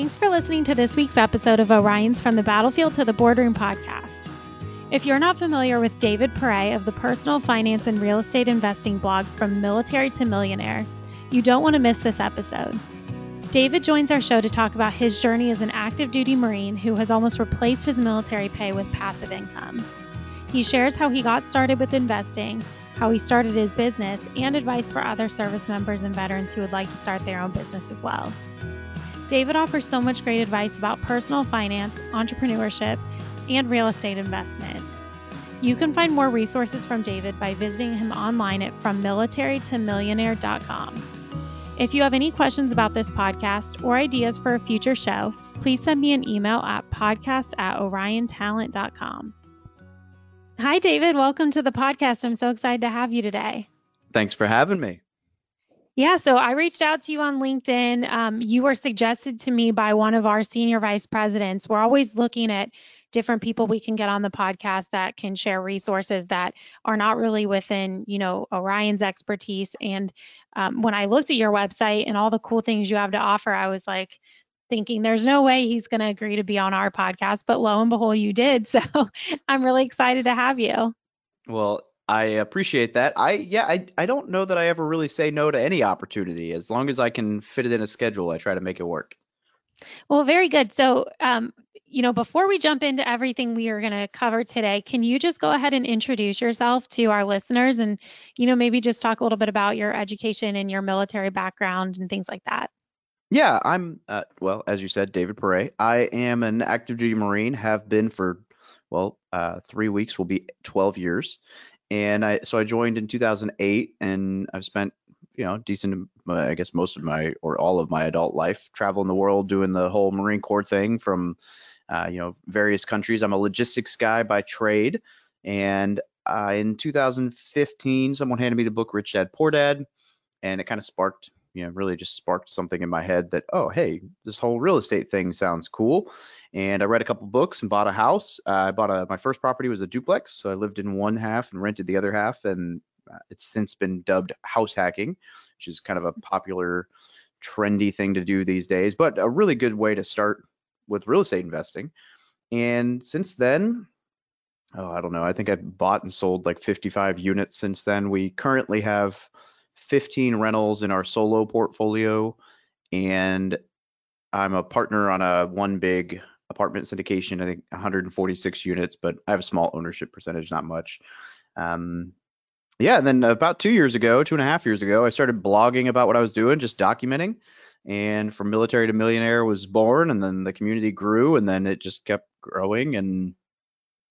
Thanks for listening to this week's episode of Orion's From the Battlefield to the Boardroom podcast. If you're not familiar with David Pere of the personal finance and real estate investing blog From Military to Millionaire, you don't want to miss this episode. David joins our show to talk about his journey as an active duty Marine who has almost replaced his military pay with passive income. He shares how he got started with investing, how he started his business, and advice for other service members and veterans who would like to start their own business as well. David offers so much great advice about personal finance, entrepreneurship, and real estate investment. You can find more resources from David by visiting him online at FromMilitaryToMillionaire.com. If you have any questions about this podcast or ideas for a future show, please send me an email at podcast at oriontalent.com. Hi, David. Welcome to the podcast. I'm so excited to have you today. Thanks for having me. Yeah, so I reached out to you on LinkedIn. Um, you were suggested to me by one of our senior vice presidents. We're always looking at different people we can get on the podcast that can share resources that are not really within, you know, Orion's expertise. And um, when I looked at your website and all the cool things you have to offer, I was like, thinking there's no way he's going to agree to be on our podcast, but lo and behold, you did. So I'm really excited to have you. Well, I appreciate that. I yeah, I I don't know that I ever really say no to any opportunity. As long as I can fit it in a schedule, I try to make it work. Well, very good. So, um, you know, before we jump into everything we are going to cover today, can you just go ahead and introduce yourself to our listeners and, you know, maybe just talk a little bit about your education and your military background and things like that? Yeah, I'm, uh, well, as you said, David Pere. I am an active duty Marine, have been for, well, uh, three weeks will be 12 years. And I, so I joined in 2008 and I've spent, you know, decent, uh, I guess most of my, or all of my adult life traveling the world doing the whole Marine Corps thing from, uh, you know, various countries. I'm a logistics guy by trade. And uh, in 2015, someone handed me the book Rich Dad Poor Dad, and it kind of sparked you know really just sparked something in my head that oh hey this whole real estate thing sounds cool. And i read a couple books and bought a house. Uh, i bought a my first property was a duplex so i lived in one half and rented the other half and uh, it's since been dubbed house hacking which is kind of a popular trendy thing to do these days but a really good way to start with real estate investing. And since then oh i don't know i think i've bought and sold like 55 units since then. We currently have 15 rentals in our solo portfolio, and I'm a partner on a one big apartment syndication. I think 146 units, but I have a small ownership percentage, not much. Um, yeah, and then about two years ago, two and a half years ago, I started blogging about what I was doing, just documenting. And from military to millionaire was born, and then the community grew, and then it just kept growing, and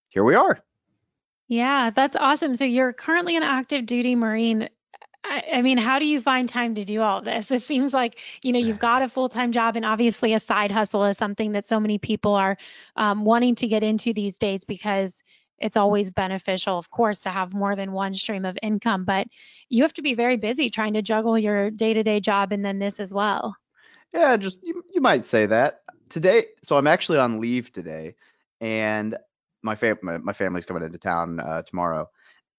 here we are. Yeah, that's awesome. So you're currently an active duty Marine. I, I mean, how do you find time to do all this? It seems like, you know, you've got a full time job and obviously a side hustle is something that so many people are um, wanting to get into these days because it's always beneficial, of course, to have more than one stream of income. But you have to be very busy trying to juggle your day to day job and then this as well. Yeah, just you, you might say that. Today, so I'm actually on leave today and my, fam- my, my family's coming into town uh, tomorrow.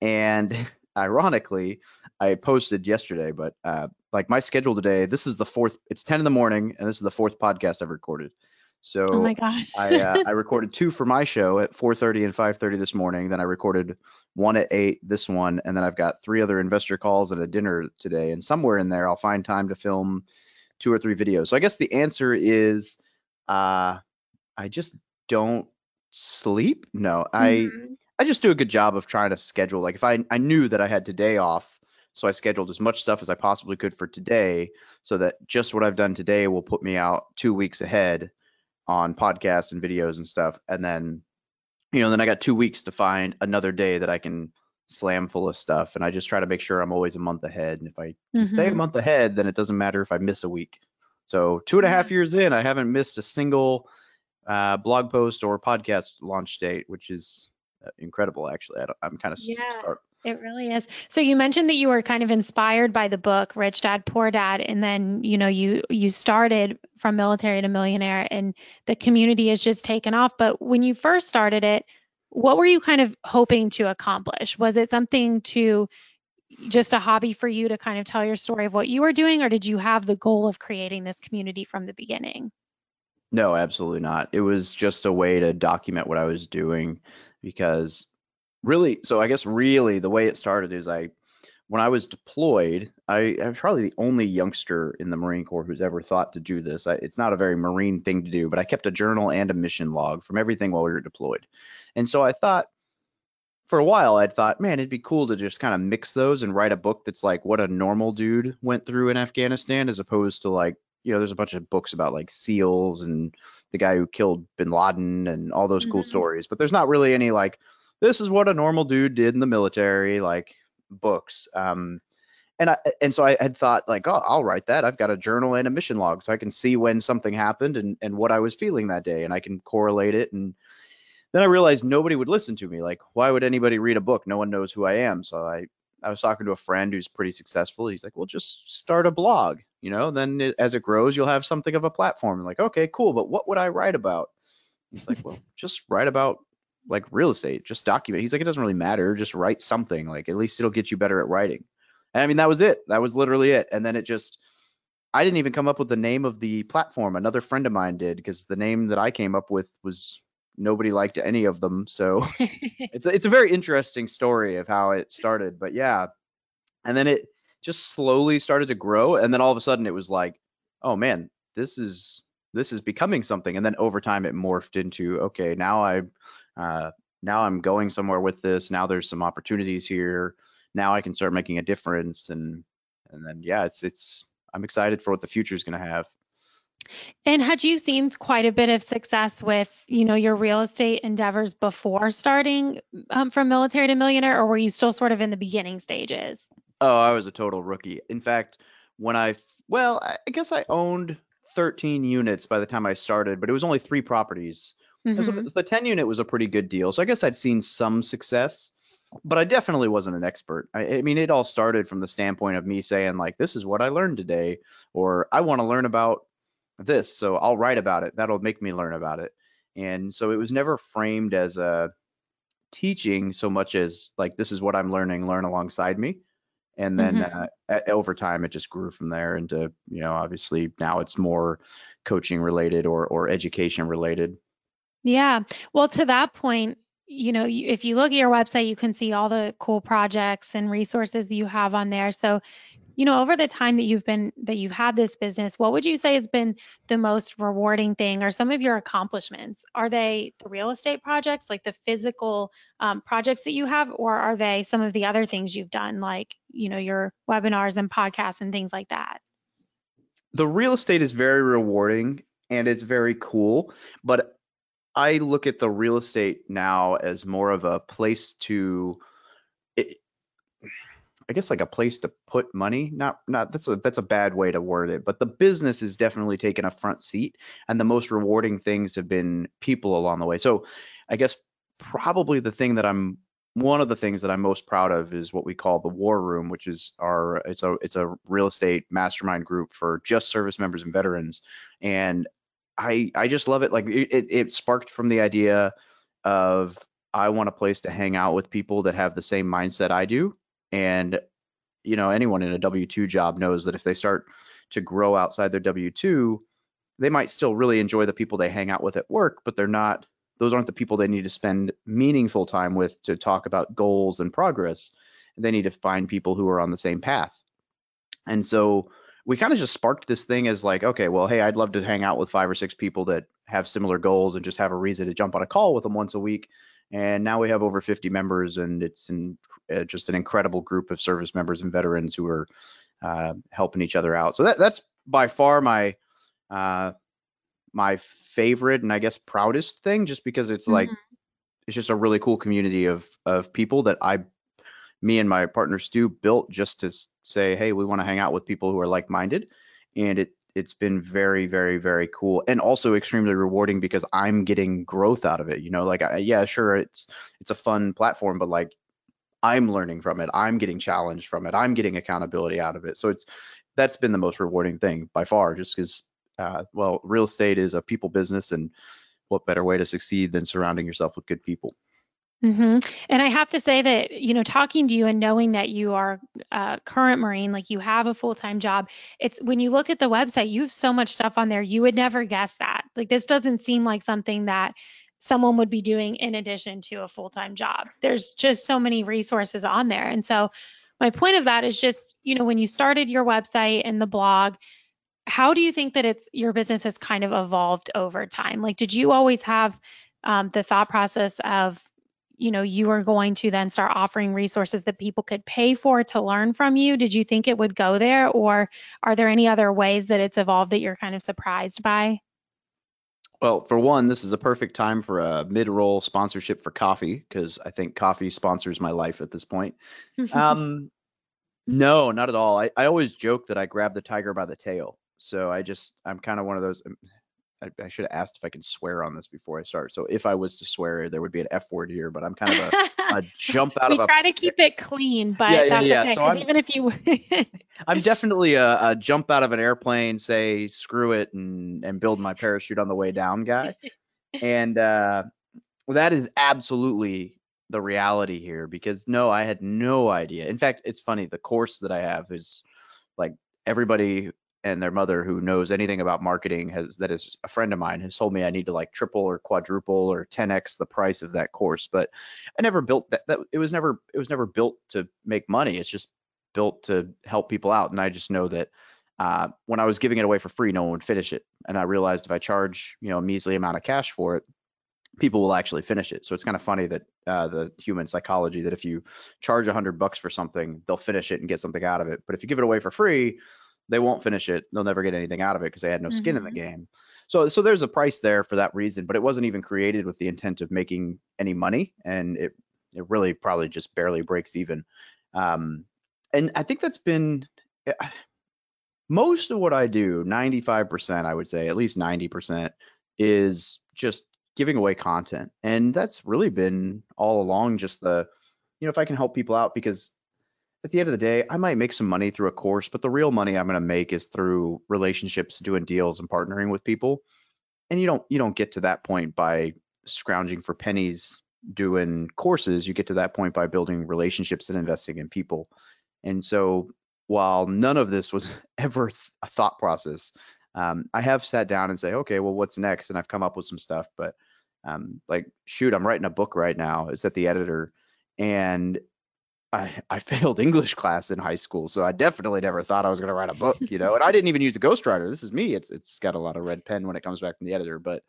And ironically, I posted yesterday, but uh, like my schedule today, this is the fourth. It's 10 in the morning, and this is the fourth podcast I've recorded. So oh my gosh, I uh, I recorded two for my show at 4:30 and 5:30 this morning. Then I recorded one at eight, this one, and then I've got three other investor calls and a dinner today. And somewhere in there, I'll find time to film two or three videos. So I guess the answer is, uh, I just don't sleep. No, mm-hmm. I just do a good job of trying to schedule. Like if I I knew that I had today off, so I scheduled as much stuff as I possibly could for today, so that just what I've done today will put me out two weeks ahead on podcasts and videos and stuff. And then, you know, then I got two weeks to find another day that I can slam full of stuff. And I just try to make sure I'm always a month ahead. And if I mm-hmm. stay a mm-hmm. month ahead, then it doesn't matter if I miss a week. So two and a half years in, I haven't missed a single uh, blog post or podcast launch date, which is Uh, incredible. Actually, I am kind of yeah. Start. It really is. So you mentioned that you were kind of inspired by the book Rich Dad Poor Dad and then you know you you started from military to millionaire and the community has just taken off but when you first started it what were you kind of hoping to accomplish? Was it something to just a hobby for you to kind of tell your story of what you were doing or did you have the goal of creating this community from the beginning? No, absolutely not. It was just a way to document what I was doing because really, so I guess really the way it started is I, when I was deployed, I, was probably the only youngster in the Marine Corps who's ever thought to do this. I, it's not a very Marine thing to do, but I kept a journal and a mission log from everything while we were deployed. And so I thought, for a while, I'd thought, man, it'd be cool to just kind of mix those and write a book that's like what a normal dude went through in Afghanistan, as opposed to like you know, there's a bunch of books about like SEALs and the guy who killed bin Laden and all those cool mm-hmm. stories, but there's not really any like, this is what a normal dude did in the military, like books. Um, and I and so I had thought like, oh, I'll write that. I've got a journal and a mission log, so I can see when something happened and and what I was feeling that day, and I can correlate it. And then I realized nobody would listen to me. Like, why would anybody read a book? No one knows who I am. So I I was talking to a friend who's pretty successful. He's like, well, just start a blog, you know, then it, as it grows, you'll have something of a platform. Like, okay, cool, but what would I write about? He's like, well, just write about like real estate, just document. He's like, it doesn't really matter, just write something. Like at least it'll get you better at writing. And I mean, that was it. That was literally it. And then it just, I didn't even come up with the name of the platform. Another friend of mine did because the name that I came up with was nobody liked any of them. So it's it's a very interesting story of how it started. But yeah, and then it just slowly started to grow, and then all of a sudden it was like, oh man, this is this is becoming something. And then over time it morphed into okay, now I uh, now I'm going somewhere with this. Now there's some opportunities here. Now I can start making a difference, and and then yeah, it's it's I'm excited for what the future is going to have. And had you seen quite a bit of success with, you know, your real estate endeavors before starting um, from military to millionaire, or were you still sort of in the beginning stages? Oh, I was a total rookie. In fact, when I, well, I guess I owned 13 units by the time I started, but it was only three properties. Mm-hmm. So the, the 10 unit was a pretty good deal. So I guess I'd seen some success, but I definitely wasn't an expert. I, I mean, it all started from the standpoint of me saying, like, this is what I learned today, or I want to learn about this, so I'll write about it. That'll make me learn about it. And so it was never framed as a teaching so much as like this is what I'm learning, learn alongside me. And then mm-hmm. uh, over time, it just grew from there into you know obviously now it's more coaching related or or education related. Yeah. Well, to that point, you know, if you look at your website, you can see all the cool projects and resources you have on there. So you know over the time that you've been that you've had this business what would you say has been the most rewarding thing or some of your accomplishments? Are they the real estate projects like the physical um, projects that you have or are they some of the other things you've done like you know your webinars and podcasts and things like that? The real estate is very rewarding and it's very cool but i look at the real estate now as more of a place to I guess like a place to put money. Not not that's a that's a bad way to word it, but the business has definitely taken a front seat, and the most rewarding things have been people along the way. So, I guess probably the thing that I'm one of the things that I'm most proud of is what we call the War Room, which is our it's a it's a real estate mastermind group for just service members and veterans, and I I just love it. Like it it sparked from the idea of I want a place to hang out with people that have the same mindset I do and you know, anyone in a W two job knows that if they start to grow outside their W two, they might still really enjoy the people they hang out with at work, but they're not. Those aren't the people they need to spend meaningful time with to talk about goals and progress. They need to find people who are on the same path. And so we kind of just sparked this thing as like, okay, well, hey, I'd love to hang out with five or six people that have similar goals and just have a reason to jump on a call with them once a week and now we have over 50 members and it's in, uh, just an incredible group of service members and veterans who are uh, helping each other out so that, that's by far my uh, my favorite and i guess proudest thing just because it's mm-hmm. like it's just a really cool community of of people that i me and my partner stu built just to say hey we want to hang out with people who are like-minded and it it's been very very very cool and also extremely rewarding because i'm getting growth out of it you know like I, yeah sure it's it's a fun platform but like i'm learning from it i'm getting challenged from it i'm getting accountability out of it so it's that's been the most rewarding thing by far just because uh, well real estate is a people business and what better way to succeed than surrounding yourself with good people Mm-hmm. And I have to say that, you know, talking to you and knowing that you are a current Marine, like you have a full time job, it's when you look at the website, you have so much stuff on there. You would never guess that. Like this doesn't seem like something that someone would be doing in addition to a full-time job. There's just so many resources on there. And so my point of that is just, you know, when you started your website and the blog, how do you think that it's your business has kind of evolved over time? Like, did you always have um, the thought process of, you know, you were going to then start offering resources that people could pay for to learn from you? Did you think it would go there, or are there any other ways that it's evolved that you're kind of surprised by? Well, for one, this is a perfect time for a mid-roll sponsorship for coffee because I think coffee sponsors my life at this point. Um, no, not at all. I, I always joke that I grab the tiger by the tail. So I just I'm kind of one of those. I, I should have asked if I can swear on this before I start. So if I was to swear, there would be an F word here, but I'm kind of a, a jump out we of. We try to keep it clean, but yeah, yeah, that's yeah. okay. So even if you, I'm definitely a, a, jump out of an airplane, say screw it, and and build my parachute on the way down guy, and uh, that is absolutely the reality here because no, I had no idea. In fact, it's funny. The course that I have is like everybody and their mother who knows anything about marketing has that is a friend of mine has told me I need to like triple or quadruple or 10x the price of that course but I never built that that it was never it was never built to make money. It's just built to help people out and I just know that uh, when I was giving it away for free no one would finish it and I realized if I charge you know a measly amount of cash for it people will actually finish it. So it's kind of funny that uh, the human psychology that if you charge a hundred bucks for something they'll finish it and get something out of it but if you give it away for free they won't finish it. They'll never get anything out of it because they had no skin mm-hmm. in the mm-hmm. game. So so there's a price there for that reason, but it wasn't even created with the intent of making any money, and it it really probably just barely breaks even. Um, and I think that's been eh, most of what I do, 95%, I would say, at least 90%, is just giving away content. And that's really been all along just the, you know, if I can help people out because at the end of the day, I might make some money through a course, but the real money I'm going to make is through relationships, doing deals, and partnering with people. And you don't you don't get to that point by scrounging for pennies doing courses. You get to that point by building relationships and investing in people. And so, while none of this was ever a thought process, um, I have sat down and say, okay, well, what's next? And I've come up with some stuff. But um, like, shoot, I'm writing a book right now. Is that the editor? And I, I failed English class in high school, so I definitely never thought I was going to write a book, you know. and I didn't even use a ghostwriter. This is me. It's it's got a lot of red pen when it comes back from the editor, but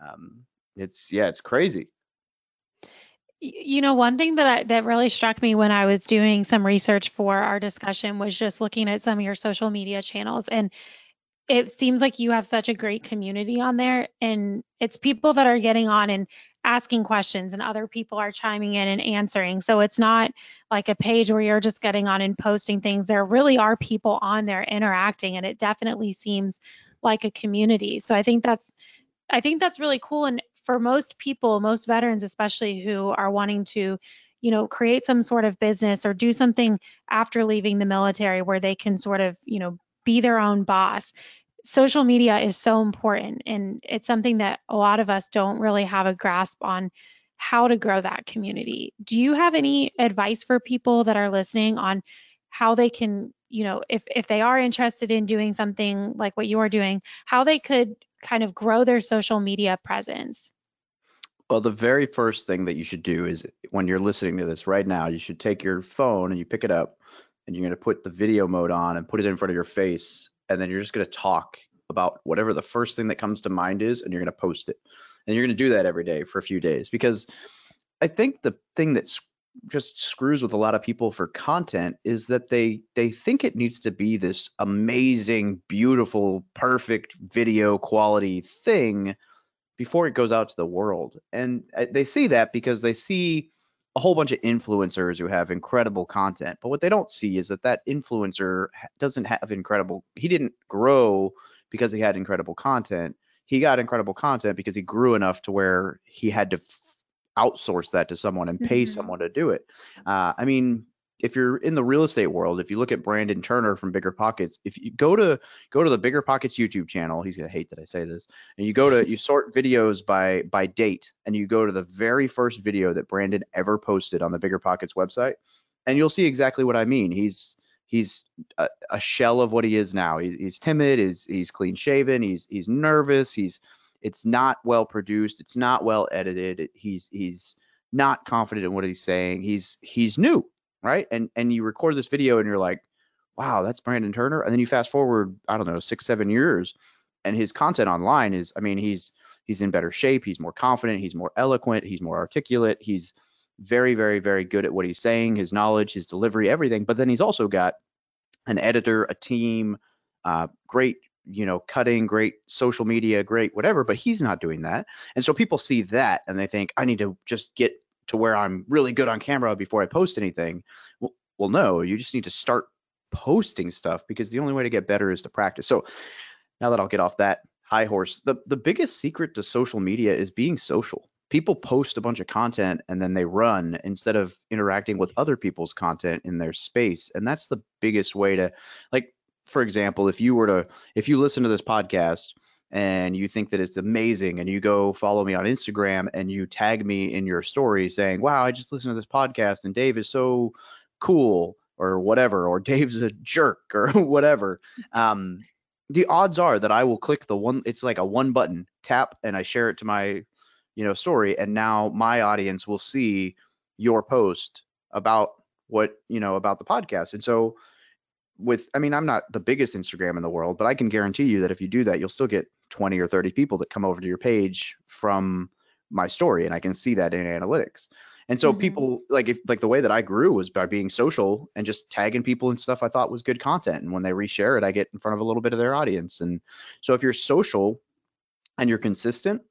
um, it's yeah, it's crazy. You know, one thing that I, that really struck me when I was doing some research for our discussion was just looking at some of your social media channels, and it seems like you have such a great community on there, and it's people that are getting on and asking questions and other people are chiming in and answering. So it's not like a page where you're just getting on and posting things. There really are people on there interacting and it definitely seems like a community. So I think that's I think that's really cool and for most people, most veterans especially who are wanting to you know create some sort of business or do something after leaving the military where they can sort of you know be their own boss social media is so important and it's something that a lot of us don't really have a grasp on how to grow that community. Do you have any advice for people that are listening on how they can, you know, if if they are interested in doing something like what you are doing, how they could kind of grow their social media presence? Well, the very first thing that you should do is when you're listening to this right now, you should take your phone and you pick it up and you're going to put the video mode on and put it in front of your face and then you're just going to talk about whatever the first thing that comes to mind is and you're going to post it. And you're going to do that every day for a few days because i think the thing that's just screws with a lot of people for content is that they they think it needs to be this amazing beautiful perfect video quality thing before it goes out to the world. And uh, they see that because they see a whole bunch of influencers who have incredible content. But what they don't see is that that influencer doesn't have incredible, he didn't grow because he had incredible content. He got incredible content because he grew enough to where he had to f- outsource that to someone and pay mm-hmm. someone to do it. Uh, I mean, if you're in the real estate world, if you look at Brandon Turner from Bigger Pockets, if you go to go to the Bigger Pockets YouTube channel, he's gonna hate that I say this, and you go to you sort videos by by date, and you go to the very first video that Brandon ever posted on the Bigger Pockets website, and you'll see exactly what I mean. He's he's a, a shell of what he is now. He's, he's timid. He's he's clean shaven. He's he's nervous. He's it's not well produced, it's not well edited. He's he's not confident in what he's saying. He's he's new, right? And and you record this video and you're like, wow, that's Brandon Turner. And then you fast forward, I don't know, six, seven years, and his content online is, I mean, he's he's in better shape, he's more confident, he's more eloquent, he's more articulate, he's very, very, very good at what he's saying, his knowledge, his delivery, everything. But then he's also got an editor, a team, uh, great, you know, cutting, great social media, great whatever. But he's not doing that, and so people see that and they think I need to just get to where I'm really good on camera before I post anything. Well, no, you just need to start posting stuff because the only way to get better is to practice. So now that I'll get off that high horse, the the biggest secret to social media is being social. People post a bunch of content and then they run instead of interacting with other people's content in their space. And that's the biggest way to like for example, if you were to if you listen to this podcast and you think that it's amazing and you go follow me on Instagram and you tag me in your story saying, "Wow, I just listened to this podcast and Dave is so cool." or whatever or Dave's a jerk or whatever. Um, the odds are that I will click the one it's like a one button tap and I share it to my you know story and now my audience will see your post about what you know about the podcast. And so with I mean I'm not the biggest Instagram in the world, but I can guarantee you that if you do that, you'll still get 20 or 30 people that come over to your page from my story, and I can see that in analytics. And so mm-hmm. people like if like the way that I grew was by being social and just tagging people and stuff I thought was good content. And when they reshare it, I get in front of a little bit of their audience. And so if you're social and you're consistent,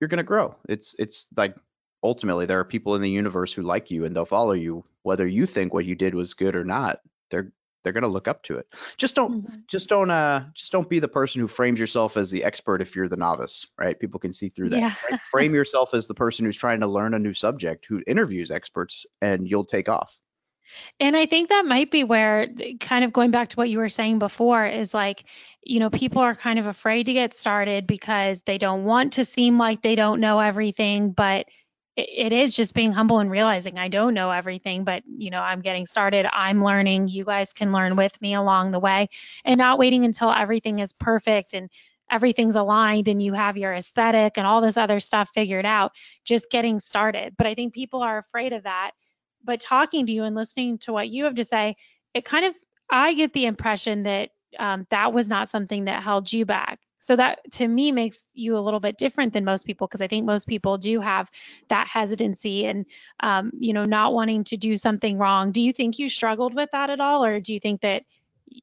you're gonna grow. It's it's like ultimately there are people in the universe who like you and they'll follow you whether you think what you did was good or not. They're they're going to look up to it. Just don't mm-hmm. just don't uh just don't be the person who frames yourself as the expert if you're the novice, right? People can see through that. Yeah. Right? Frame yourself as the person who's trying to learn a new subject, who interviews experts and you'll take off. And I think that might be where kind of going back to what you were saying before is like, you know, people are kind of afraid to get started because they don't want to seem like they don't know everything, but it is just being humble and realizing I don't know everything, but you know, I'm getting started. I'm learning. You guys can learn with me along the way and not waiting until everything is perfect and everything's aligned and you have your aesthetic and all this other stuff figured out, just getting started. But I think people are afraid of that. But talking to you and listening to what you have to say, it kind of, I get the impression that um, that was not something that held you back so that to me makes you a little bit different than most people because I think most people do have that hesitancy and um, you know not wanting to do something wrong. Do you think you struggled with that at all, or do you think that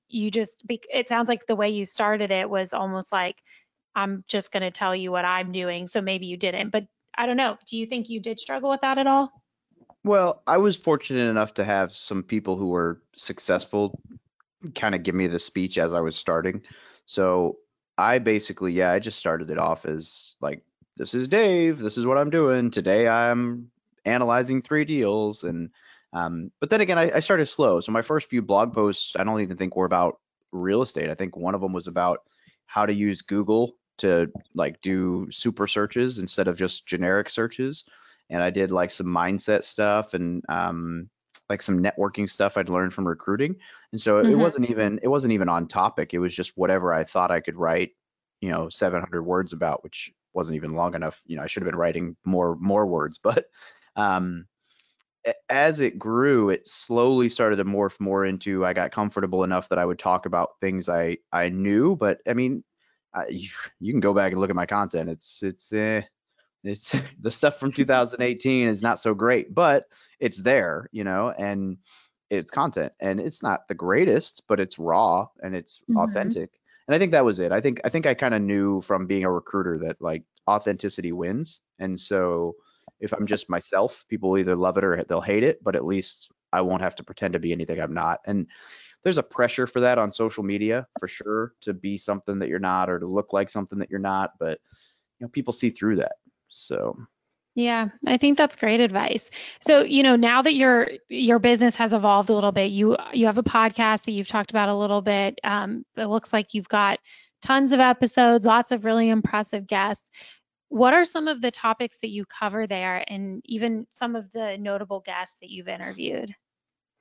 you just? It sounds like the way you started it was almost like I'm just going to tell you what I'm doing. So maybe you didn't, but I don't know. Do you think you did struggle with that at all? Well, I was fortunate enough to have some people who were successful kind of give me the speech as I was starting. So I basically, yeah, I just started it off as like, this is Dave. This is what I'm doing today. I'm analyzing three deals, and um, but then again, I, I started slow. So my first few blog posts, I don't even think were about real estate. I think one of them was about how to use Google to like do super searches instead of just generic searches. And I did like some mindset stuff and um, like some networking stuff I'd learned from recruiting. And so mm-hmm. it wasn't even it wasn't even on topic. It was just whatever I thought I could write, you know, 700 words about, which wasn't even long enough. You know, I should have been writing more more words, but um as it grew, it slowly started to morph more into I got comfortable enough that I would talk about things I I knew, but I mean, I, you, you, can go back and look at my content. It's it's eh, it's the stuff from 2018 is not so great, but it's there, you know, and it's content and it's not the greatest, but it's raw and it's mm-hmm. authentic. And I think that was it. I think I think I kind of knew from being a recruiter that like authenticity wins. And so if I'm just myself, people will either love it or they'll hate it, but at least I won't have to pretend to be anything I'm not. And there's a pressure for that on social media for sure to be something that you're not or to look like something that you're not, but you know people see through that. So yeah, I think that's great advice. So, you know, now that your your business has evolved a little bit, you you have a podcast that you've talked about a little bit. Um, it looks like you've got tons of episodes, lots of really impressive guests. What are some of the topics that you cover there, and even some of the notable guests that you've interviewed?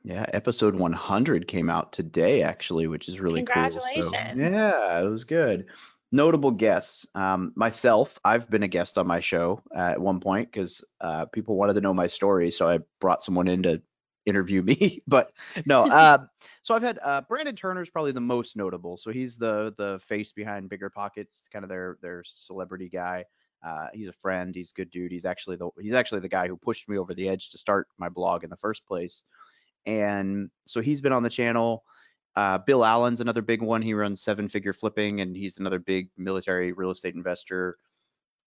Yeah, episode 100 came out today, actually, which is really Congratulations. cool. So, yeah, it was good. Notable guests. Um, myself, I've been a guest on my show at one point because uh, people wanted to know my story, so I brought someone in to interview me. but no, uh, so I've had uh, Brandon is probably the most notable. So he's the the face behind Bigger Pockets, kind of their their celebrity guy. Uh, he's a friend. He's a good dude. He's actually the he's actually the guy who pushed me over the edge to start my blog in the first place. And so he's been on the channel. Uh, Bill Allen's another big one. He runs seven figure flipping, and he's another big military real estate investor.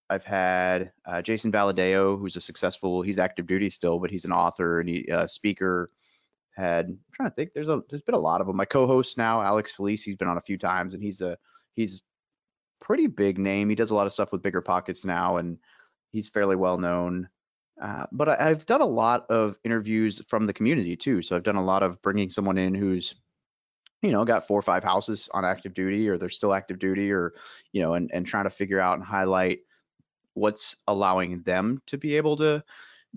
I've had uh, Jason Valadeo, who's a successful. He's active duty still, but he's an author and he uh, speaker. Had I'm trying to think. There's a there's been a lot of them. My co-host now, Alex Felice, he's been on a few times, and he's a he's pretty big name. He does a lot of stuff with bigger pockets now, and he's fairly well known. Uh, but I, have done a lot of interviews from the community too. So I've done a lot of bringing someone in who's, you know, got four or five houses on active duty, or they're still active duty, or you know, and and trying to figure out and highlight what's allowing them to be able to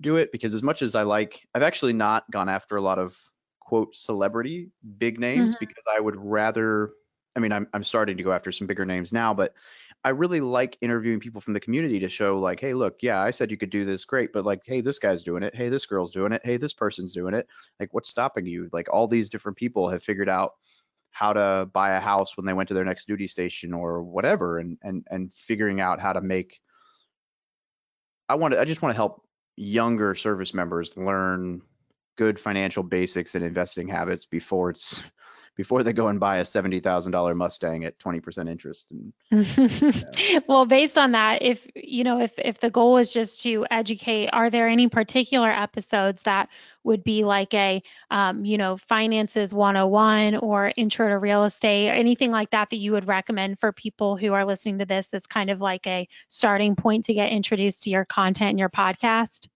do it. Because as much as I like, I've actually not gone after a lot of quote celebrity big names mm-hmm. because I would rather I mean, I'm I'm starting to go after some bigger names now, but I really like interviewing people from the community to show like, hey, look, yeah, I said you could do this, great, but like, hey, this guy's doing it, hey, this girl's doing it, hey, this person's doing it. Like, what's stopping you? Like, all these different people have figured out how to buy a house when they went to their next duty station or whatever, and and and figuring out how to make. I want to. I just want to help younger service members learn good financial basics and investing habits before it's before they go and buy a $70,000 Mustang at 20% interest. And, well, based on that, if you know, if if the goal is just to educate, are there any particular episodes that would be like a, um, you know, finances 101 or intro to real estate, or anything like that that you would recommend for people who are listening to this? That's kind of like a starting point to get introduced to your content and your podcast.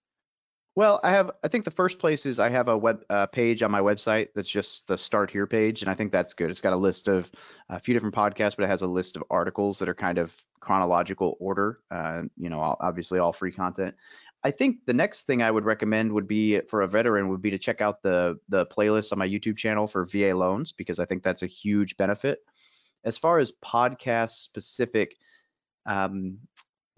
Well, I have. I think the first place is I have a web uh, page on my website that's just the start here page, and I think that's good. It's got a list of a few different podcasts, but it has a list of articles that are kind of chronological order. Uh, you know, obviously all free content. I think the next thing I would recommend would be for a veteran would be to check out the the playlist on my YouTube channel for VA loans because I think that's a huge benefit. As far as podcast specific, um,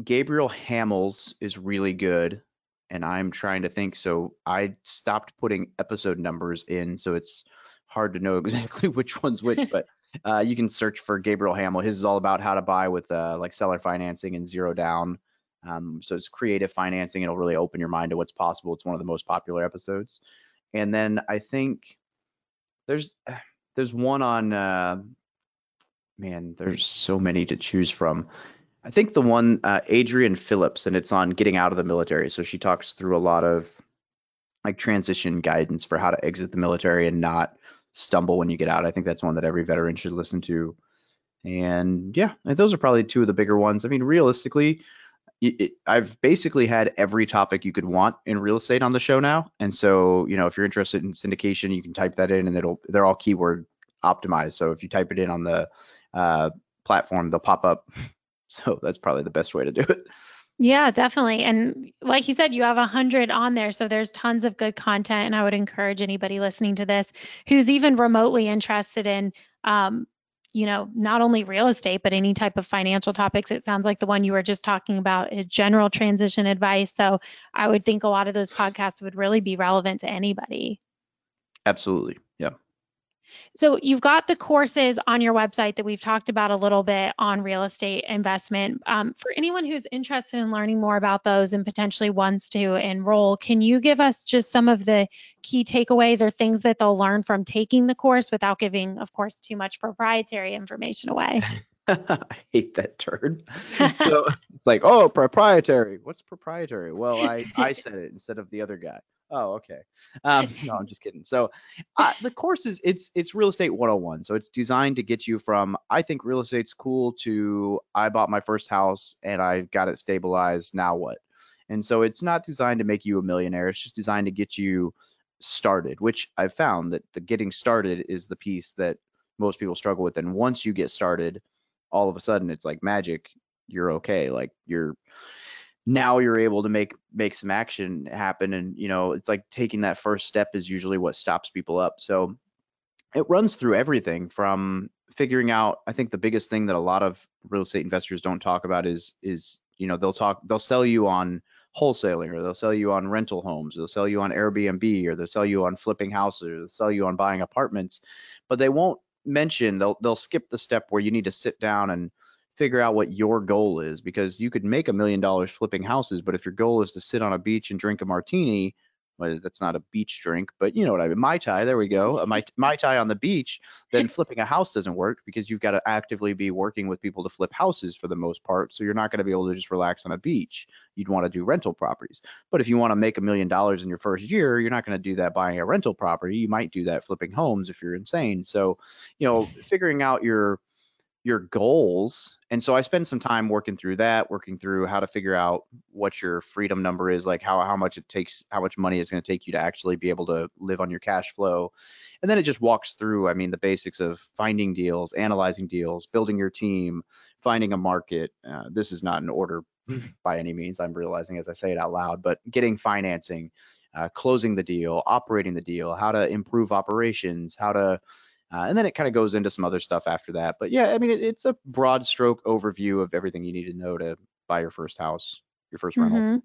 Gabriel Hamels is really good and I'm trying to think. So I stopped putting episode numbers in, so it's hard to know exactly which one's which. but uh, you can search for Gabriel Hamel. His is all about how to buy with uh, like seller financing and zero down. Um, so it's creative financing. It'll really open your mind to what's possible. It's one of the most popular episodes. And then I think there's there's one on uh, man. There's so many to choose from. I think the one uh, Adrian Phillips, and it's on getting out of the military. So she talks through a lot of like transition guidance for how to exit the military and not stumble when you get out. I think that's one that every veteran should listen to. And yeah, those are probably two of the bigger ones. I mean, realistically, it, I've basically had every topic you could want in real estate on the show now. And so, you know, if you're interested in syndication, you can type that in, and it'll they're all keyword optimized. So if you type it in on the uh, platform, they'll pop up so that's probably the best way to do it. Yeah, definitely. And like you said, you have a hundred on there, so there's tons of good content. And I would encourage anybody listening to this who's even remotely interested in, um, you know, not only real estate but any type of financial topics. It sounds like the one you were just talking about is general transition advice. So I would think a lot of those podcasts would really be relevant to anybody. Absolutely. So you've got the courses on your website that we've talked about a little bit on real estate investment. Um, for anyone who's interested in learning more about those and potentially wants to enroll, can you give us just some of the key takeaways or things that they'll learn from taking the course without giving, of course, too much proprietary information away? I hate that term. so it's like, oh, proprietary. What's proprietary? Well, I I said it instead of the other guy. Oh, okay. Um, no, I'm just kidding. So uh, the course is it's it's real estate 101. So it's designed to get you from I think real estate's cool to I bought my first house and I got it stabilized. Now what? And so it's not designed to make you a millionaire. It's just designed to get you started, which I've found that the getting started is the piece that most people struggle with. And once you get started, all of a sudden it's like magic. You're okay. Like you're now you're able to make make some action happen and you know it's like taking that first step is usually what stops people up so it runs through everything from figuring out. I think the biggest thing that a lot of real estate investors don't talk about is is you know they'll talk they'll sell you on wholesaling or they'll sell you on rental homes, they'll sell you on Airbnb or they'll sell you on flipping houses or they'll sell you on buying apartments, but they won't mention they'll they'll skip the step where you need to sit down and figure out what your goal is because you could make a million dollars flipping houses, but if your goal is to sit on a beach and drink a martini, well, that's not a beach drink, but you know what I mean. Mai Tai, there we go. A Mai, Mai Tai on the beach, then flipping a house doesn't work because you've got to actively be working with people to flip houses for the most part. So you're not going to be able to just relax on a beach. You'd want to do rental properties. But if you want to make a million dollars in your first year, you're not going to do that buying a rental property. You might do that flipping homes if you're insane. So, you know, figuring out your your goals. And so I spend some time working through that, working through how to figure out what your freedom number is, like how how much it takes, how much money it's going to take you to actually be able to live on your cash flow. And then it just walks through, I mean, the basics of finding deals, analyzing deals, building your team, finding a market. Uh, this is not in order by any means. I'm realizing as I say it out loud, but getting financing, uh, closing the deal, operating the deal, how to improve operations, how to uh, and then it kind of goes into some other stuff after that. But yeah, I mean, it, it's a broad stroke overview of everything you need to know to buy your first house, your 1st rental. Mm-hmm.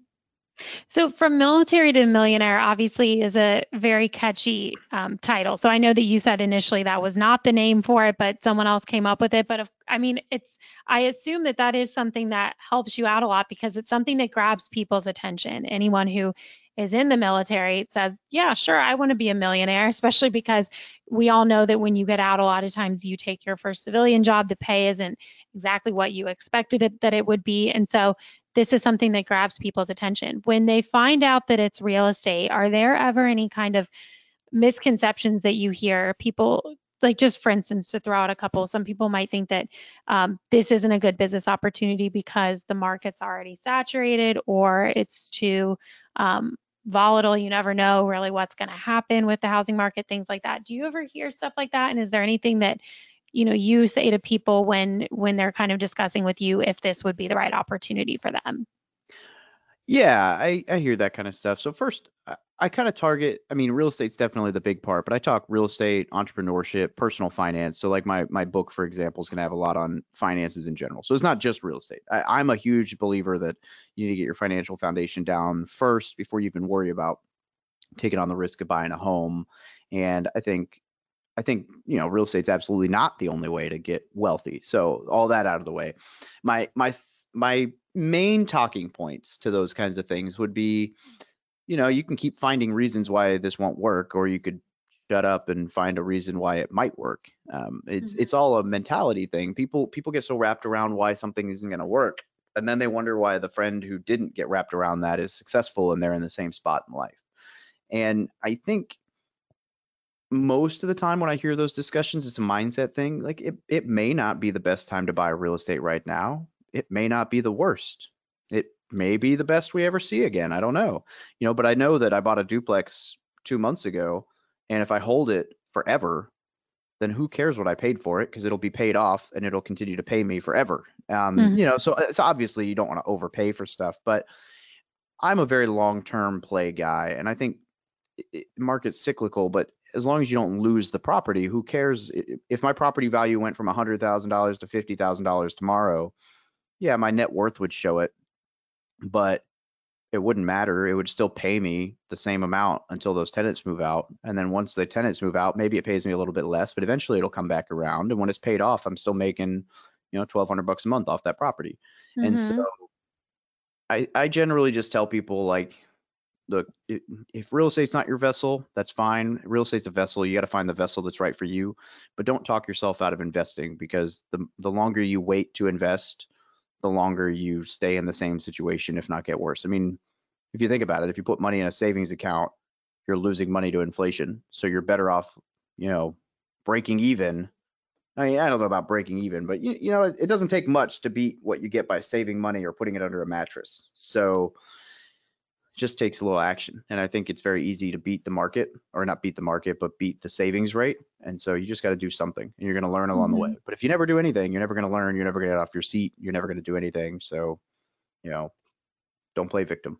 So, from military to millionaire obviously is a very catchy um, title. So, I know that you said initially that was not the name for it, but someone else came up with it. But if, I mean, it's, I assume that that is something that helps you out a lot because it's something that grabs people's attention. Anyone who is in the military it says, yeah, sure, I want to be a millionaire, especially because we all know that when you get out, a lot of times you take your first civilian job, the pay isn't exactly what you expected it that it would be. And so this is something that grabs people's attention. When they find out that it's real estate, are there ever any kind of misconceptions that you hear people like just for instance to throw out a couple some people might think that um, this isn't a good business opportunity because the market's already saturated or it's too um, volatile you never know really what's going to happen with the housing market things like that. Do you ever hear stuff like that? And is there anything that you know you say to people when when they're kind of discussing with you if this would be the right opportunity for them yeah, I, I hear that kind of stuff. So first, I, I kind of target. I mean, real estate's definitely the big part, but I talk real estate, entrepreneurship, personal finance. So like my my book, for example, is going to have a lot on finances in general. So it's not just real estate. I, I'm a huge believer that you need to get your financial foundation down first before you even worry about taking on the risk of buying a home. And I think I think you know real estate's absolutely not the only way to get wealthy. So all that out of the way. My my my main talking points to those kinds of things would be you know you can keep finding reasons why this won't work or you could shut up and find a reason why it might work um, it's mm-hmm. it's all a mentality thing people people get so wrapped around why something isn't going to work and then they wonder why the friend who didn't get wrapped around that is successful and they're in the same spot in life and i think most of the time when I hear those discussions, it's a mindset thing. Like it, it may not be the best time to buy real estate right now it may not be the worst. It may be the best we ever see again. I don't know. You know, but I know that I bought a duplex two months ago, and if I hold it forever, then who cares what I paid for it because it'll be paid off and it'll continue to pay me forever. Um, mm-hmm. You know, so it's obviously you don't want to overpay for stuff, but I'm a very long-term play guy, and I think it, market's cyclical, but as long as you don't lose the property, who cares if my property value went from $100,000 to $50,000 tomorrow? Yeah, my net worth would show it, but it wouldn't matter. It would still pay me the same amount until those tenants move out. And then once the tenants move out, maybe it pays me a little bit less, but eventually it'll come back around. And when it's paid off, I'm still making, you know, 1200 bucks a month off that property. Mm-hmm. And so I, I generally just tell people like, look, if real estate's not your vessel, that's fine. Real estate's a vessel. You got to find the vessel that's right for you, but don't talk yourself out of investing because the the longer you wait to invest, the longer you stay in the same situation, if not get worse. I mean, if you think about it, if you put money in a savings account, you're losing money to inflation. So you're better off, you know, breaking even. I mean, I don't know about breaking even, but you, you know, it, it doesn't take much to beat what you get by saving money or putting it under a mattress. So just takes a little action. And I think it's very easy to beat the market, or not beat the market, but beat the savings rate. And so you just got to do something, and you're going to learn along mm-hmm. the way. Mm-hmm. But if you never do anything, you're never going to learn. You're never going to get off your seat. You're never going to do anything. So, you know, don't play victim.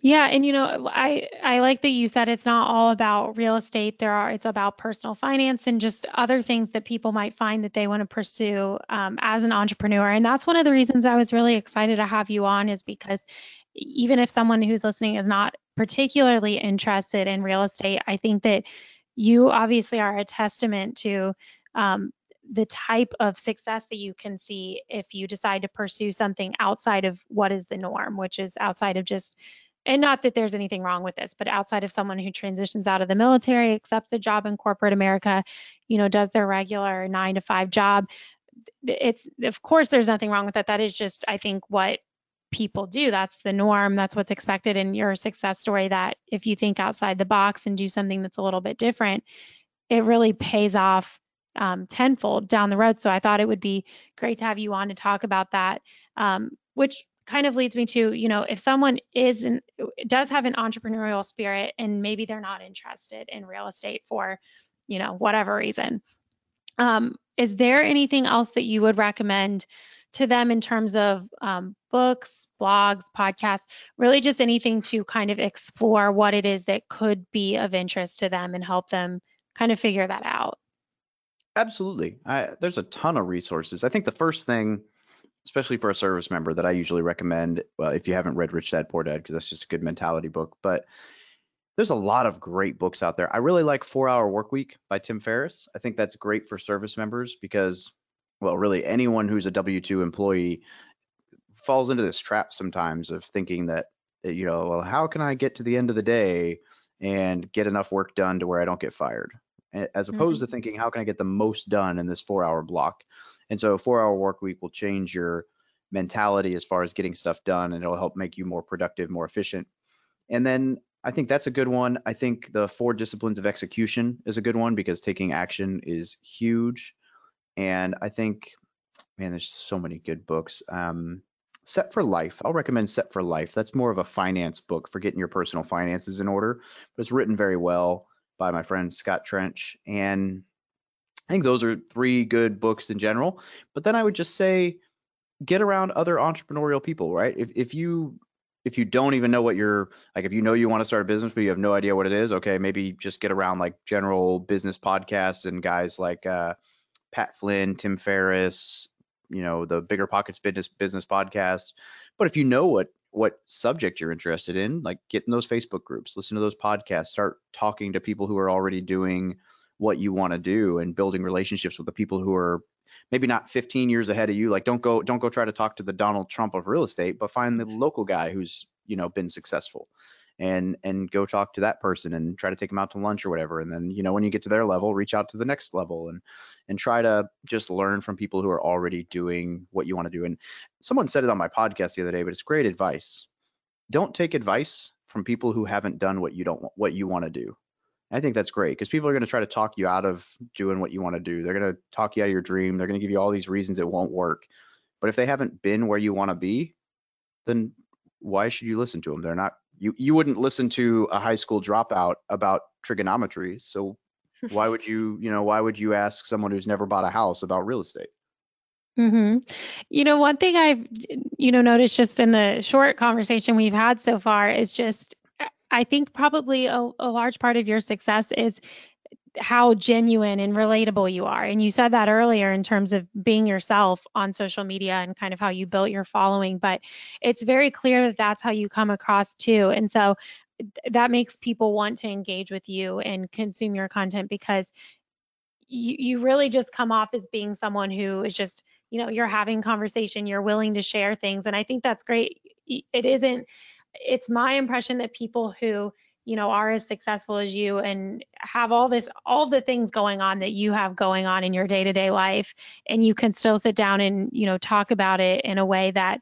Yeah, and you know, I I like that you said it's not all about real estate. There are it's about personal finance and just other things that people might find that they want to pursue um, as an entrepreneur. And that's one of the reasons I was really excited to have you on is because even if someone who's listening is not particularly interested in real estate, I think that you obviously are a testament to um, the type of success that you can see if you decide to pursue something outside of what is the norm, which is outside of just and not that there's anything wrong with this, but outside of someone who transitions out of the military, accepts a job in corporate America, you know, does their regular nine to five job, it's of course there's nothing wrong with that. That is just, I think, what people do. That's the norm. That's what's expected in your success story. That if you think outside the box and do something that's a little bit different, it really pays off um, tenfold down the road. So I thought it would be great to have you on to talk about that, um, which kind of leads me to, you know, if someone is in, does have an entrepreneurial spirit and maybe they're not interested in real estate for, you know, whatever reason, um, is there anything else that you would recommend to them in terms of um, books, blogs, podcasts, really just anything to kind of explore what it is that could be of interest to them and help them kind of figure that out? Absolutely. I, there's a ton of resources. I think the first thing especially for a service member that I usually recommend. If you haven't read Rich Dad Poor Dad, because that's just a good mentality book. But there's a lot of great books out there. I really like Four Hour Work Week by Tim Ferriss. I think that's great for service members because, well, really anyone who's a W 2 employee falls into this trap sometimes of thinking that, you know, well, how can I get to the end of the day and get enough work done to where I don't get fired? As opposed mm-hmm. to thinking, how can I get the most done in this four hour block? And so a four hour work week will change your mentality as far as getting stuff done and it'll help make you more productive, more efficient. And then I think that's a good one. I think the four disciplines of execution is a good one because taking action is huge. And I think, man, there's so many good books. Um, Set for Life. I'll recommend Set for Life. That's more of a finance book for getting your personal finances in order, but it's written very well by my friend Scott Trench. And I think those are three good books in general. But then I would just say get around other entrepreneurial people, right? If if you if you don't even know what you're like if you know you want to start a business but you have no idea what it is, okay, maybe just get around like general business podcasts and guys like uh, Pat Flynn, Tim Ferriss, you know, the Bigger Pockets Business Business podcast. But if you know what what subject you're interested in, like get in those Facebook groups, listen to those podcasts, start talking to people who are already doing what you want to do and building relationships with the people who are maybe not 15 years ahead of you. Like don't go don't go try to talk to the donald trump of real estate but find the mm-hmm. local guy who's you know been successful and and go talk to that person and try to take them out to lunch or whatever and then you know when you get to their level reach out to the next level and and try to just learn from people who are already doing what you want to do and someone said it on my podcast the other day but it's great advice don't take advice from people who haven't done what you don't what you want to do I think that's great because people are going to try to talk you out of doing what you want to do. They're going to talk you out of your dream. They're going to give you all these reasons it won't work. But if they haven't been where you want to be, then why should you listen to them? They're not you you wouldn't listen to a high school dropout about trigonometry. So why would you, you know, why would you ask someone who's never bought a house about real estate? hmm You know, one thing I've you know noticed just in the short conversation we've had so far is just I think probably a, a large part of your success is how genuine and relatable you are. And you said that earlier in terms of being yourself on social media and kind of how you built your following, but it's very clear that that's how you come across too. And so that makes people want to engage with you and consume your content because you, you really just come off as being someone who is just, you know, you're having conversation, you're willing to share things. And I think that's great. It isn't it's my impression that people who you know are as successful as you and have all this all the things going on that you have going on in your day-to-day life and you can still sit down and you know talk about it in a way that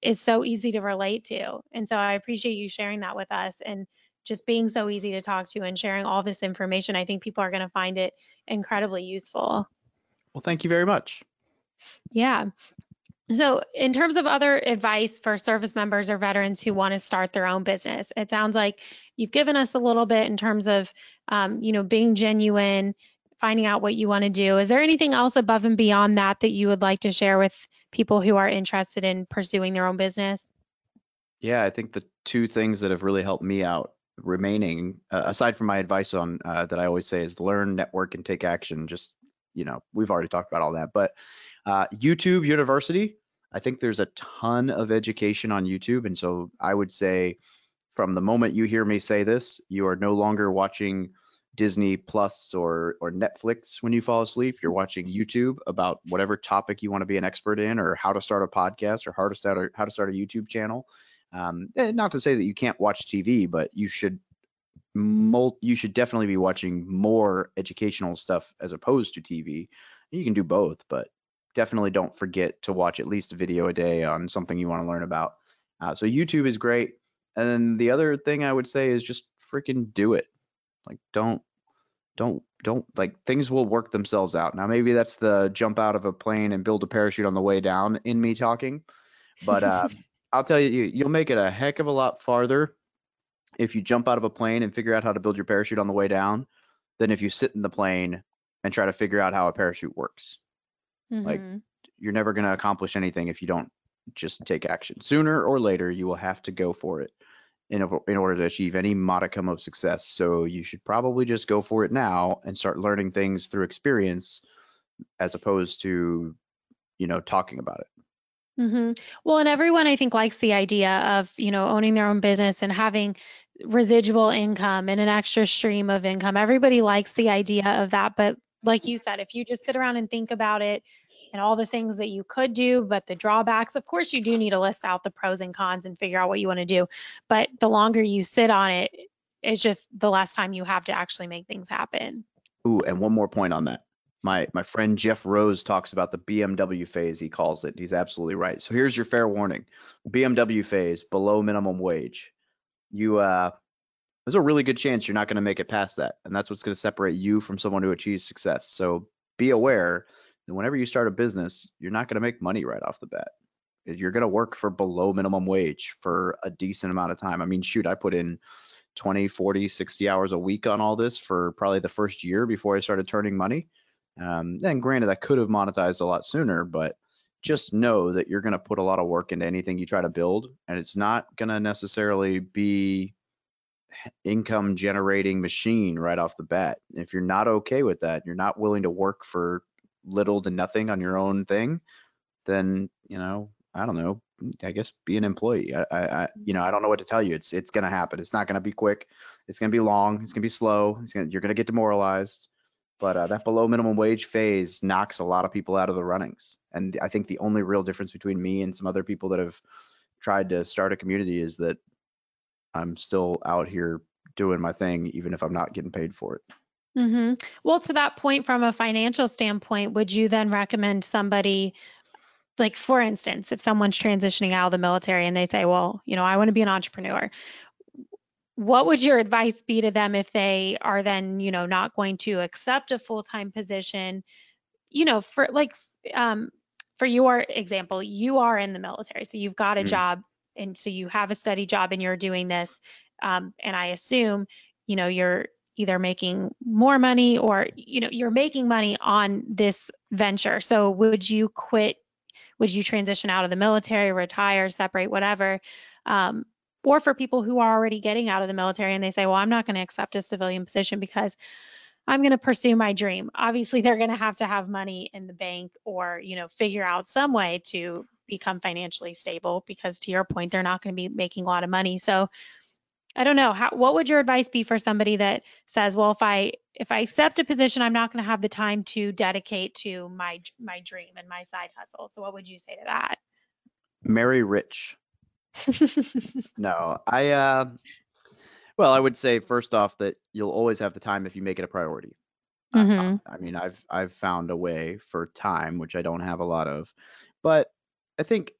is so easy to relate to. And so i appreciate you sharing that with us and just being so easy to talk to and sharing all this information. I think people are going to find it incredibly useful. Well thank you very much. Yeah so, in terms of other advice for service members or veterans who want to start their own business, it sounds like you've given us a little bit in terms of, um, you know, being genuine, finding out what you want to do. Is there anything else above and beyond that that you would like to share with people who are interested in pursuing their own business? Yeah, I think the two things that have really helped me out remaining, uh, aside from my advice on uh, that I always say is learn, network, and take action. Just you know, we've already talked about all that, but uh, YouTube University. I think there's a ton of education on YouTube, and so I would say from the moment you hear me say this, you are no longer watching Disney Plus or or Netflix when you fall asleep. You're watching YouTube about whatever topic you want to be an expert in, or how to start a podcast, or how to start a how to start a YouTube channel. Um, not to say that you can't watch TV, but you should mul- you should definitely be watching more educational stuff as opposed to TV. You can do both, but definitely don't forget to watch at least a video a day on something you want to learn about. Uh, so YouTube is great. And then the other thing I would say is just freaking do it. Like don't don't don't like things will work themselves out. Now maybe that's the jump out of a plane and build a parachute on the way down in me talking, but uh, I'll tell you, you'll make it a heck of a lot farther if you jump out of a plane and figure out how to build your parachute on the way down than if you sit in the plane and try to figure out how a parachute works. Mm-hmm. Like you're never going to accomplish anything if you don't just take action. Sooner or later, you will have to go for it in, in order to achieve any modicum of success. So you should probably just go for it now and start learning things through experience as opposed to, you know, talking about it. Mm-hmm. Well, and everyone I think likes the idea of, you know, owning their own business and having residual income and an extra stream of income. Everybody likes the idea of that. But like you said, if you just sit around and think about it, and all the things that you could do, but the drawbacks, of course, you do need to list out the pros and cons and figure out what you want to do. But the longer you sit on it, it's just the less time you have to actually make things happen. Ooh, and one more point on that. My my friend Jeff Rose talks about the BMW phase. He calls it. He's absolutely right. So here's your fair warning: BMW phase, below minimum wage. You uh, there's a really good chance you're not going to make it past that, and that's what's going to separate you from someone who achieves success. So be aware that whenever you start a business, you're not going to make money right off the bat. You're going to work for below minimum wage for a decent amount of time. I mean, shoot, I put in 20, 40, 60 hours a week on all this for probably the first year before I started turning money. Um, and granted, I could have monetized a lot sooner, but just know that you're going to put a lot of work into anything you try to build, and it's not going to necessarily be income generating machine right off the bat. If you're not okay with that, you're not willing to work for little to nothing on your own thing, then you know, I don't know. I guess be an employee. I, I, you know, I don't know what to tell you. It's it's gonna happen. It's not gonna be quick. It's gonna be long. It's gonna be slow. It's gonna you're gonna get demoralized. But uh, that below minimum wage phase knocks a lot of people out of the runnings. And I think the only real difference between me and some other people that have tried to start a community is that I'm still out here doing my thing, even if I'm not getting paid for it. Mm-hmm. Well, to that point, from a financial standpoint, would you then recommend somebody, like for instance, if someone's transitioning out of the military and they say, well, you know, I want to be an entrepreneur, what would your advice be to them if they are then, you know, not going to accept a full time position? You know, for like, um, for your example, you are in the military, so you've got a mm-hmm. job, and so you have a steady job, and you're doing this. Um, and I assume, you know, you're either making more money or you know you're making money on this venture so would you quit would you transition out of the military retire separate whatever um, or for people who are already getting out of the military and they say well i'm not going to accept a civilian position because i'm going to pursue my dream obviously they're going to have to have money in the bank or you know figure out some way to become financially stable because to your point they're not going to be making a lot of money so I don't know. How, what would your advice be for somebody that says, well, if I if I accept a position, I'm not going to have the time to dedicate to my my dream and my side hustle. So what would you say to that? Marry rich. no, I uh, well, I would say first off that you'll always have the time if you make it a priority. Mm-hmm. I, I mean, I've I've found a way for time, which I don't have a lot of, but I think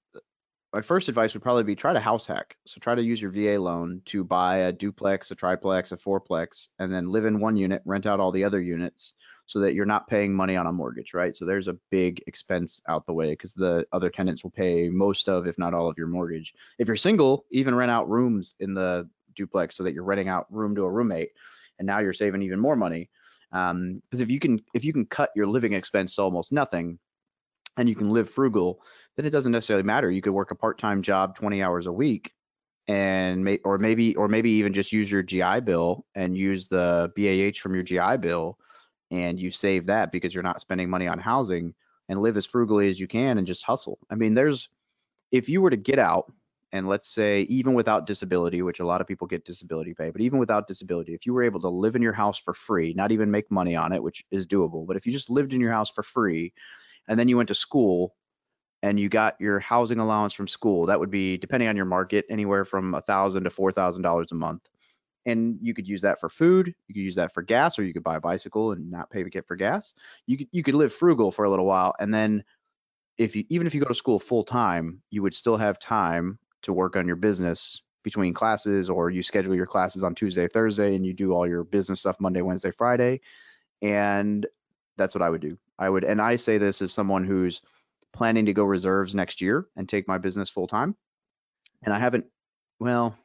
my first advice would probably be try to house hack. So try to use your VA loan to buy a duplex, a triplex, a fourplex, and then live in one unit, rent out all the other units so that you're not paying money on a mortgage, right? So there's a big expense out the way because the other tenants will pay most of, if not all of your mortgage. If you're single, even rent out rooms in the duplex so that you're renting out room to a roommate and now you're saving even more money. Um, because if you can if you can cut your living expense to almost nothing, and you can live frugal, then it doesn't necessarily matter. You could work a part-time job 20 hours a week and may, or maybe or maybe even just use your GI Bill and use the BAH from your GI Bill and you save that because you're not spending money on housing and live as frugally as you can and just hustle. I mean, there's if you were to get out and let's say even without disability, which a lot of people get disability pay, but even without disability, if you were able to live in your house for free, not even make money on it, which is doable, but if you just lived in your house for free and then you went to school and you got your housing allowance from school, that would be depending on your market, anywhere from a thousand to four thousand dollars a month. And you could use that for food, you could use that for gas, or you could buy a bicycle and not pay to get for gas. You could you could live frugal for a little while, and then if you even if you go to school full time, you would still have time to work on your business between classes, or you schedule your classes on Tuesday, Thursday, and you do all your business stuff Monday, Wednesday, Friday. And that's what I would do. I would, and I say this as someone who's planning to go reserves next year and take my business full time. And I haven't, well,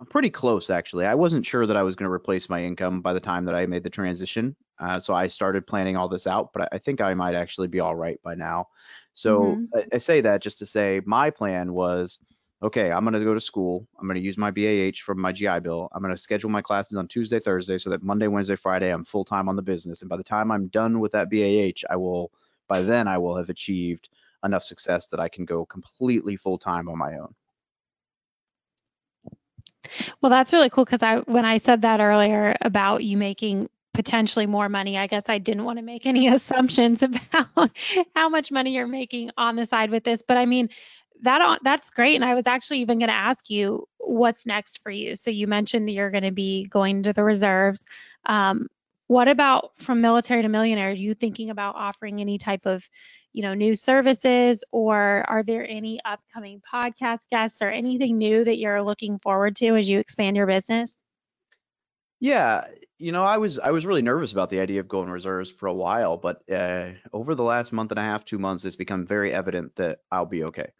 I'm pretty close actually. I wasn't sure that I was going to replace my income by the time that I made the transition. Uh, so I started planning all this out, but I, think I might actually be all right by now. So mm-hmm. I, I, say that just to say my plan was okay, I'm going to go to school. I'm going to use my BAH from my GI Bill. I'm going to schedule my classes on Tuesday, Thursday so that Monday, Wednesday, Friday, I'm full time on the business. And by the time I'm done with that BAH, I will by then I will have achieved enough success that I can go completely full time on my own. Well, that's really cool because I when I said that earlier about you making potentially more money, I guess I didn't want to make any assumptions about how much money you're making on the side with this, but I mean that that's great and I was actually even going to ask you what's next for you. So you mentioned that you're going to be going to the reserves. Um, what about from military to millionaire? Are you thinking about offering any type of, you know, new services or are there any upcoming podcast guests or anything new that you're looking forward to as you expand your business? Yeah, you know, I was I was really nervous about the idea of going reserves for a while, but uh, over the last month and a half, two months, it's become very evident that I'll be okay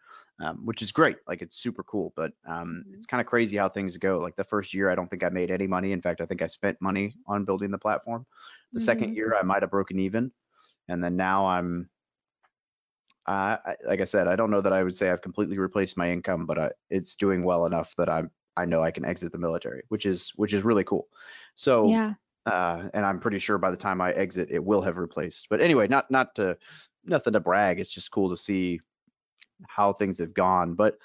um, which is great. Like it's super cool, but um, mm-hmm. it's kind of crazy how things go. Like the first year, I don't think I made any money. In fact, I think I spent money on building the platform. The mm-hmm. second year, I might have broken even, and then now I'm. Uh, I, like I said, I don't know that I would say I've completely replaced my income, but I, it's doing well enough that I'm I know I can exit the military, which is which is really cool. So yeah. Uh, and I'm pretty sure by the time I exit, it will have replaced. But anyway, not not to nothing to brag. It's just cool to see how things have gone. But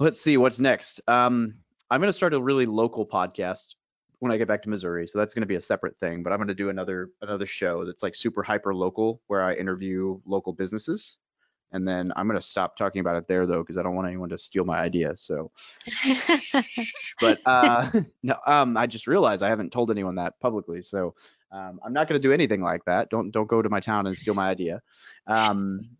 let's see what's next. Um, I'm going to start a really local podcast when I get back to Missouri. So that's going to be a separate thing. But I'm going to do another another show that's like super hyper local, where I interview local businesses. And then I'm going to stop talking about it there though, because I don't want anyone to steal my idea. So, but uh, no, um, I just realized I haven't told anyone that publicly. So um, I'm not going to do anything like that. Don't don't go to my town and steal my idea. Um,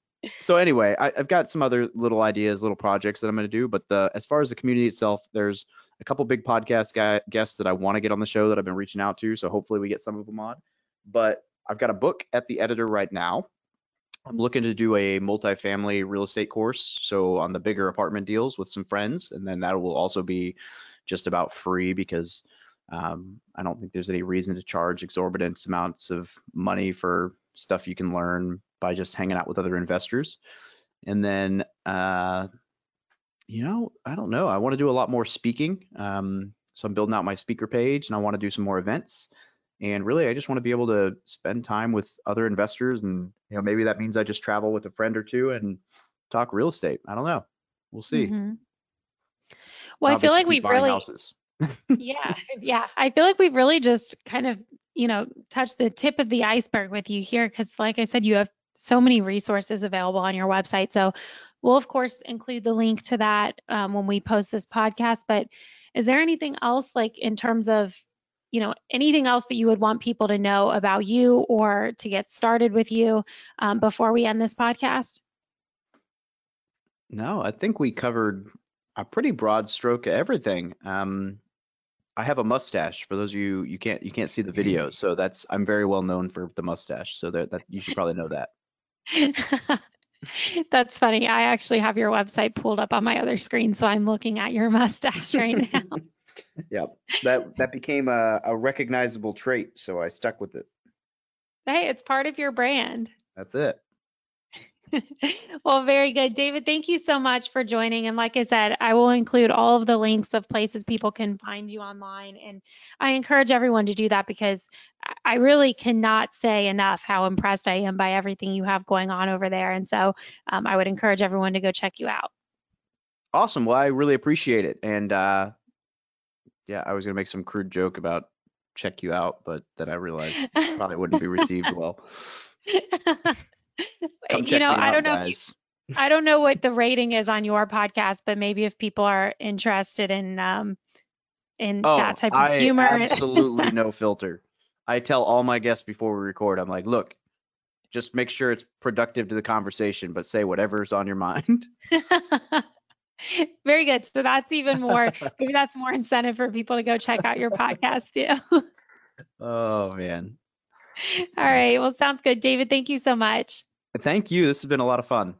so anyway, I, have got some other little ideas, little projects that I'm going to do. But the as far as the community itself, there's a couple big podcast guy, guests that I want to get on the show that I've been reaching out to. So hopefully we get some of them on. But I've got a book at the editor right now. I'm looking to do a multifamily real estate course, so on the bigger apartment deals with some friends, and then that will also be just about free because um, I don't think there's any reason to charge exorbitant amounts of money for stuff you can learn by just hanging out with other investors. And then, uh, you know, I don't know. I want to do a lot more speaking. Um, so I'm building out my speaker page, and I want to do some more events. And really, I just want to be able to spend time with other investors, and you know, maybe that means I just travel with a friend or two and talk real estate. I don't know. We'll see. Mm-hmm. Well, I feel like we've really houses. yeah, yeah. I feel like we've really just kind of, you know, touched the tip of the iceberg with you here because, like I said, you have so many resources available on your website. So we'll, of course, include the link to that um, when we post this podcast. But is there anything else, like in terms of, you know, anything else that you would want people to know about you or to get started with you um, before we end this podcast? No, I think we covered a pretty broad stroke of everything. Um, I have a mustache. For those of you you can't you can't see the video, so that's I'm very well known for the mustache. So that, that you should probably know that. That's funny. I actually have your website pulled up on my other screen, so I'm looking at your mustache right now. yeah, that that became a, a recognizable trait, so I stuck with it. Hey, it's part of your brand. That's it. well, very good. David, thank you so much for joining. And like I said, I will include all of the links of places people can find you online. And I encourage everyone to do that because I really cannot say enough how impressed I am by everything you have going on over there. And so um, I would encourage everyone to go check you out. Awesome. Well, I really appreciate it. And uh, yeah, I was going to make some crude joke about check you out, but then I realized probably wouldn't be received well. you know, I don't know. You, I don't know what the rating is on your podcast, but maybe if people are interested in um in oh, that type of I humor, absolutely no filter. I tell all my guests before we record, I'm like, look, just make sure it's productive to the conversation, but say whatever's on your mind. Very good. So that's even more, maybe that's more incentive for people to go check out your podcast too. oh man. All right. Well, sounds good. David, thank you so much. Thank you. This has been a lot of fun.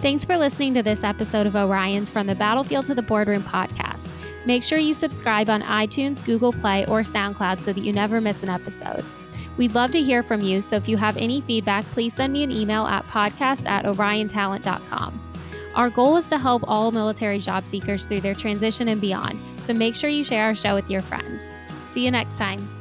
Thanks for listening to this episode of Orion's From the Battlefield to the Boardroom podcast. Make sure you subscribe on iTunes, Google Play, or SoundCloud so that you never miss an episode. We'd love to hear from you, so if you have any feedback, please send me an email at podcast at oriontalent.com. Our goal is to help all military job seekers through their transition and beyond, so make sure you share our show with your friends. See you next time.